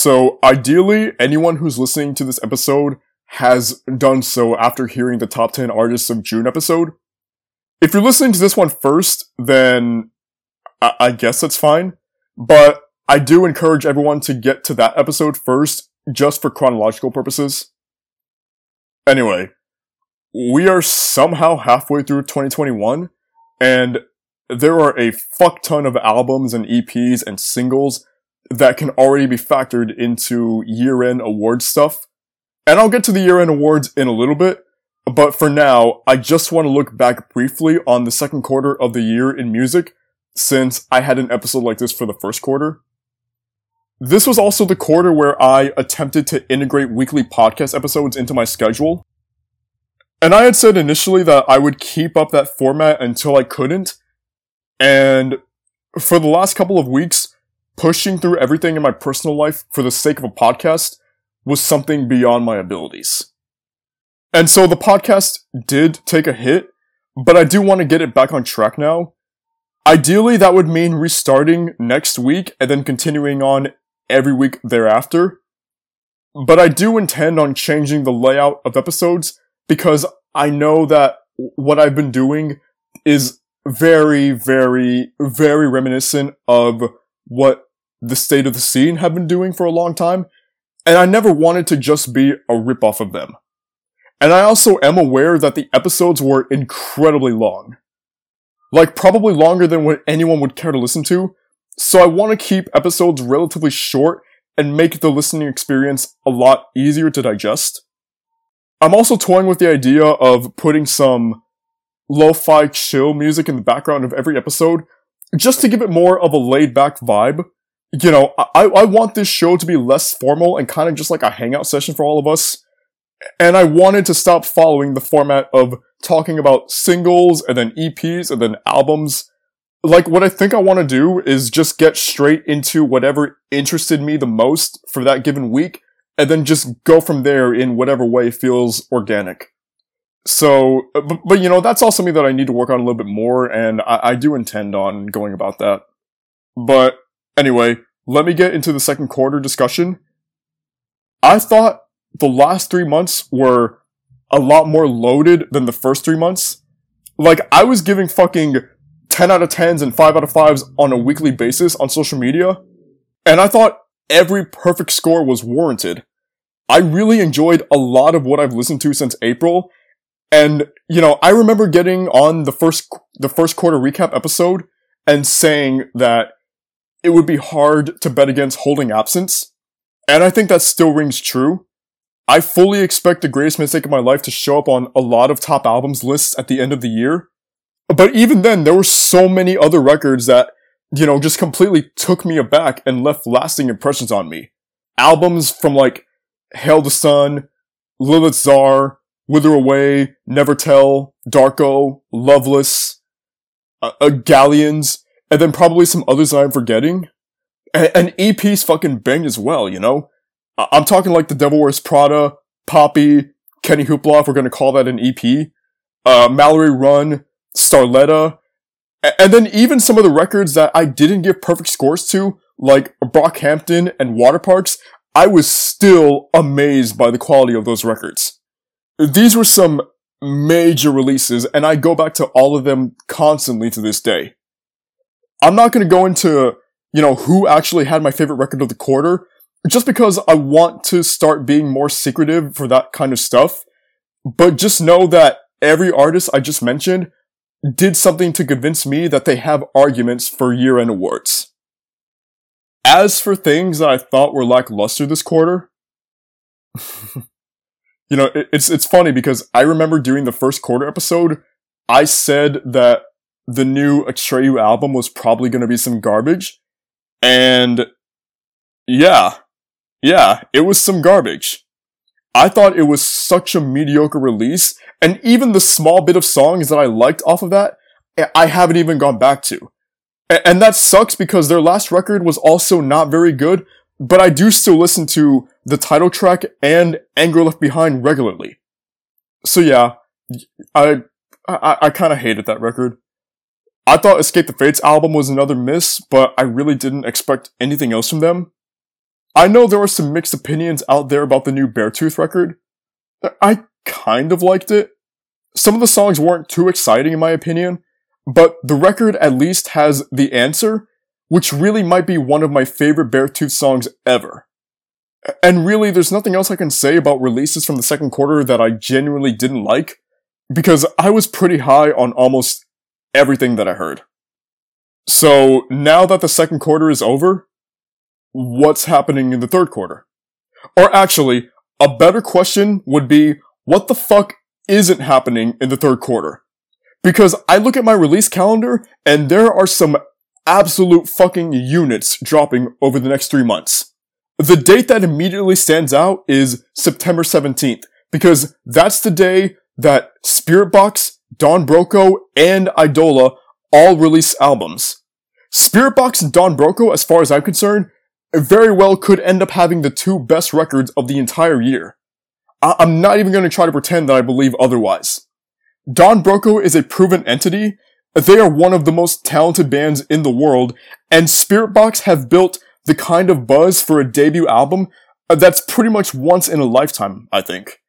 So ideally, anyone who's listening to this episode has done so after hearing the top 10 artists of June episode. If you're listening to this one first, then I, I guess that's fine. But I do encourage everyone to get to that episode first, just for chronological purposes. Anyway, we are somehow halfway through 2021, and there are a fuck ton of albums and EPs and singles that can already be factored into year-end award stuff. And I'll get to the year-end awards in a little bit, but for now, I just want to look back briefly on the second quarter of the year in music, since I had an episode like this for the first quarter. This was also the quarter where I attempted to integrate weekly podcast episodes into my schedule. And I had said initially that I would keep up that format until I couldn't. And for the last couple of weeks, pushing through everything in my personal life for the sake of a podcast was something beyond my abilities. And so the podcast did take a hit, but I do want to get it back on track now. Ideally, that would mean restarting next week and then continuing on every week thereafter. But I do intend on changing the layout of episodes because I know that what I've been doing is very, very, very reminiscent of what the state of the scene have been doing for a long time. And I never wanted to just be a ripoff of them. And I also am aware that the episodes were incredibly long. Like probably longer than what anyone would care to listen to. So I want to keep episodes relatively short and make the listening experience a lot easier to digest. I'm also toying with the idea of putting some lo-fi chill music in the background of every episode, just to give it more of a laid-back vibe. You know, I, I want this show to be less formal and kind of just like a hangout session for all of us. And I wanted to stop following the format of talking about singles and then EPs and then albums. Like what I think I want to do is just get straight into whatever interested me the most for that given week and then just go from there in whatever way feels organic. So, uh, but, but, you know, that's all something that I need to work on a little bit more, and I, I do intend on going about that. But anyway, let me get into the second quarter discussion. I thought the last three months were a lot more loaded than the first three months. Like, I was giving fucking 10 out of 10s and 5 out of 5s on a weekly basis on social media, and I thought every perfect score was warranted. I really enjoyed a lot of what I've listened to since April. And, you know, I remember getting on the first, the first quarter recap episode and saying that it would be hard to bet against Holding Absence. And I think that still rings true. I fully expect the greatest mistake of my life to show up on a lot of top albums lists at the end of the year. But even then, there were so many other records that, you know, just completely took me aback and left lasting impressions on me. Albums from like Hail the Sun, Lilith Czar, Wither Away, Never Tell, Darko, Loveless, uh, uh, Galleons, and then probably some others I'm forgetting. And, and EP's fucking banged as well, you know? I- I'm talking like The Devil Wears Prada, Poppy, Kenny Hoopla, we're gonna call that an EP, uh, Mallory Run, Starletta, and then even some of the records that I didn't give perfect scores to, like Brockhampton and Waterparks, I was still amazed by the quality of those records. These were some major releases, and I go back to all of them constantly to this day. I'm not gonna go into, you know, who actually had my favorite record of the quarter, just because I want to start being more secretive for that kind of stuff. But just know that every artist I just mentioned did something to convince me that they have arguments for year-end awards. As for things that I thought were lackluster this quarter, you know, it's it's funny because I remember during the first quarter episode, I said that the new Atreyu album was probably going to be some garbage, and yeah, yeah, it was some garbage. I thought it was such a mediocre release, and even the small bit of songs that I liked off of that, eh, I haven't even gone back to. And that sucks because their last record was also not very good, but I do still listen to the title track and Anger Left Behind regularly. So yeah, I, I, I kinda hated that record. I thought Escape the Fates album was another miss, but I really didn't expect anything else from them. I know there are some mixed opinions out there about the new Beartooth record. I kind of liked it. Some of the songs weren't too exciting in my opinion, but the record at least has The Answer, which really might be one of my favorite Beartooth songs ever. And really, there's nothing else I can say about releases from the second quarter that I genuinely didn't like, because I was pretty high on almost everything that I heard. So now that the second quarter is over, what's happening in the third quarter? Or actually, a better question would be, what the fuck isn't happening in the third quarter? Because I look at my release calendar and there are some absolute fucking units dropping over the next three months. The date that immediately stands out is September 17th, because that's the day that Spiritbox, Don Broco, and Idola all release albums. Spiritbox and Don Broco, as far as I'm concerned, very well could end up having the two best records of the entire year. I- am not even going to try to pretend that I believe otherwise. Don Broco is a proven entity. They are one of the most talented bands in the world, and Spiritbox have built the kind of buzz for a debut album uh, that's pretty much once in a lifetime, I think.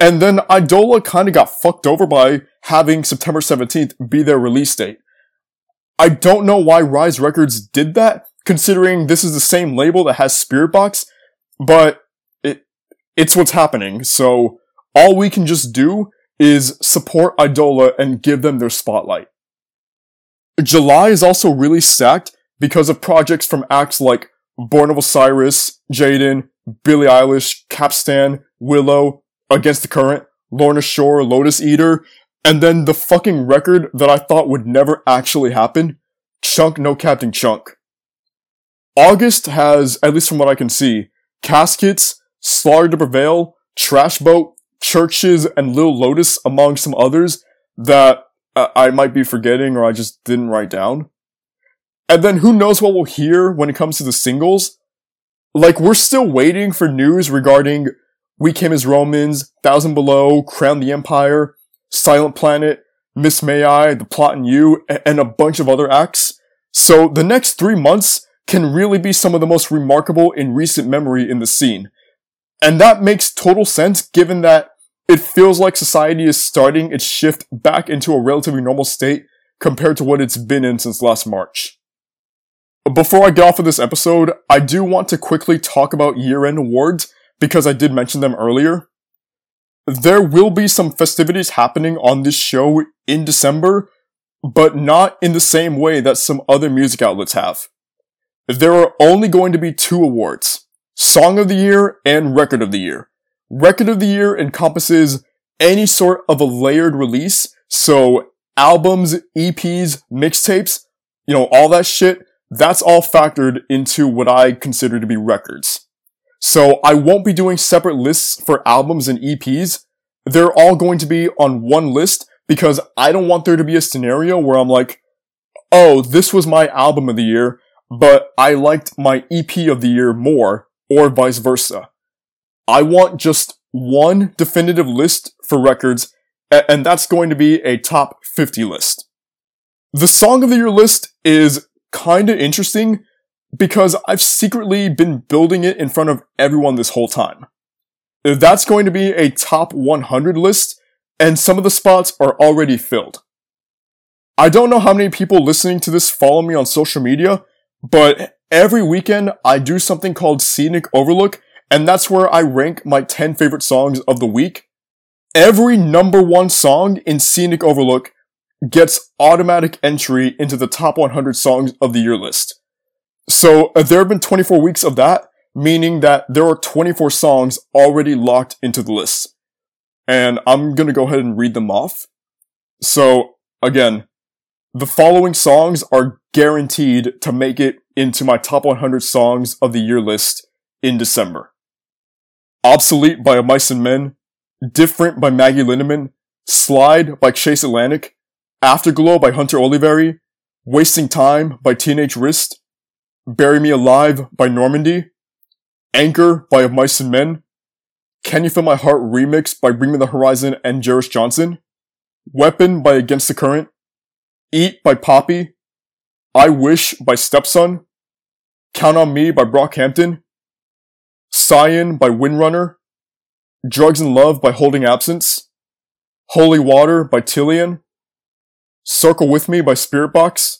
And then Idola kind of got fucked over by having September 17th be their release date. I don't know why Rise Records did that, considering this is the same label that has Spiritbox, but it, it's what's happening. So all we can just do is support Idola and give them their spotlight. July is also really stacked because of projects from acts like Born of Osiris, Jaden, Billie Eilish, Capstan, Willow, Against the Current, Lorna Shore, Lotus Eater, and then the fucking record that I thought would never actually happen, Chunk No Captain Chunk. August has, at least from what I can see, Caskets, Slaughter to Prevail, Trash Boat, CHVRCHES, and Lil Lotus among some others that uh, I might be forgetting or I just didn't write down. And then who knows what we'll hear when it comes to the singles? Like, we're still waiting for news regarding We Came as Romans, Thousand Below, Crown the Empire, Silent Planet, Miss May I, The Plot in You, and a bunch of other acts. So the next three months can really be some of the most remarkable in recent memory in the scene. And that makes total sense given that it feels like society is starting its shift back into a relatively normal state compared to what it's been in since last March. Before I get off of this episode, I do want to quickly talk about year-end awards because I did mention them earlier. There will be some festivities happening on this show in December, but not in the same way that some other music outlets have. There are only going to be two awards, Song of the Year and Record of the Year. Record of the Year encompasses any sort of a layered release, so albums, EPs, mixtapes, you know, all that shit, that's all factored into what I consider to be records. So I won't be doing separate lists for albums and EPs. They're all going to be on one list because I don't want there to be a scenario where I'm like, oh, this was my album of the year, but I liked my EP of the year more, or vice versa. I want just one definitive list for records, and that's going to be a top 50 list. The song of the year list is kinda interesting because I've secretly been building it in front of everyone this whole time. That's going to be a top 100 list, and some of the spots are already filled. I don't know how many people listening to this follow me on social media, but every weekend I do something called Scenic Overlook, and that's where I rank my 10 favorite songs of the week. Every number one song in Scenic Overlook gets automatic entry into the top 100 songs of the year list. So uh, there have been 24 weeks of that, meaning that there are 24 songs already locked into the list. And I'm gonna go ahead and read them off. So again, the following songs are guaranteed to make it into my top 100 songs of the year list in December. Obsolete by Mice and Men, Different by Maggie Lindemann, Slide by Chase Atlantic, Afterglow by Hunter Oliveri, Wasting Time by Teenage Wrist, Bury Me Alive by Normandy, Anchor by Of Mice and Men, Can You Feel My Heart remix by Bring Me the Horizon and Jeris Johnson, Weapon by Against the Current, Eat by Poppy, I Wish by Stepson, Count on Me by Brockhampton, Cyan by Windrunner, Drugs and Love by Holding Absence, Holy Water by Tilion, Circle With Me by Spiritbox,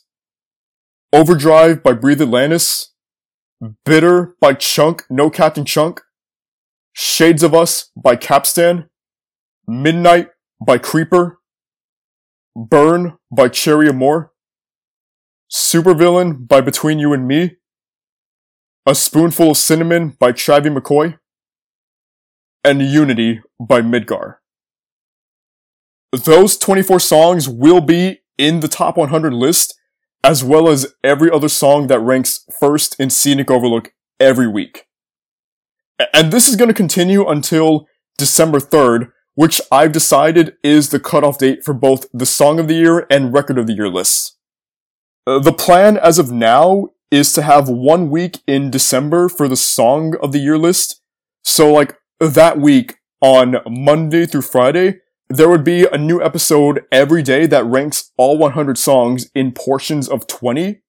Overdrive by Breathe Atlantis, Bitter by Chunk, No Captain Chunk, Shades of Us by Capstan, Midnight by Creeper, Burn by Cherry Amour, Supervillain by Between You and Me, A Spoonful of Cinnamon by Travie McCoy, and Unity by Midgar. Those 24 songs will be in the top 100 list, as well as every other song that ranks first in Scenic Overlook every week. And this is going to continue until December 3rd, which I've decided is the cutoff date for both the Song of the Year and Record of the Year lists. Uh, the plan as of now is to have one week in December for the Song of the Year list. So like that week on Monday through Friday, there would be a new episode every day that ranks all 100 songs in portions of 20.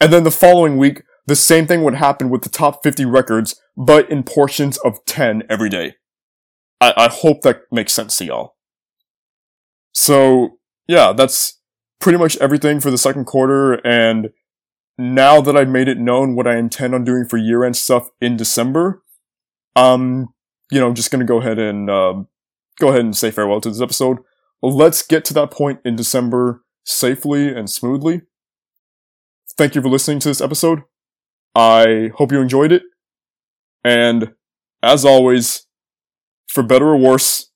And then the following week, the same thing would happen with the top 50 records, but in portions of 10 every day. I, I hope that makes sense to y'all. So, yeah, that's pretty much everything for the second quarter, and now that I've made it known what I intend on doing for year end stuff in December, um, you know, just gonna go ahead and, uh, go ahead and say farewell to this episode. Let's get to that point in December safely and smoothly. Thank you for listening to this episode. I hope you enjoyed it. And as always, for better or worse,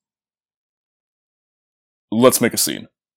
let's make a scene.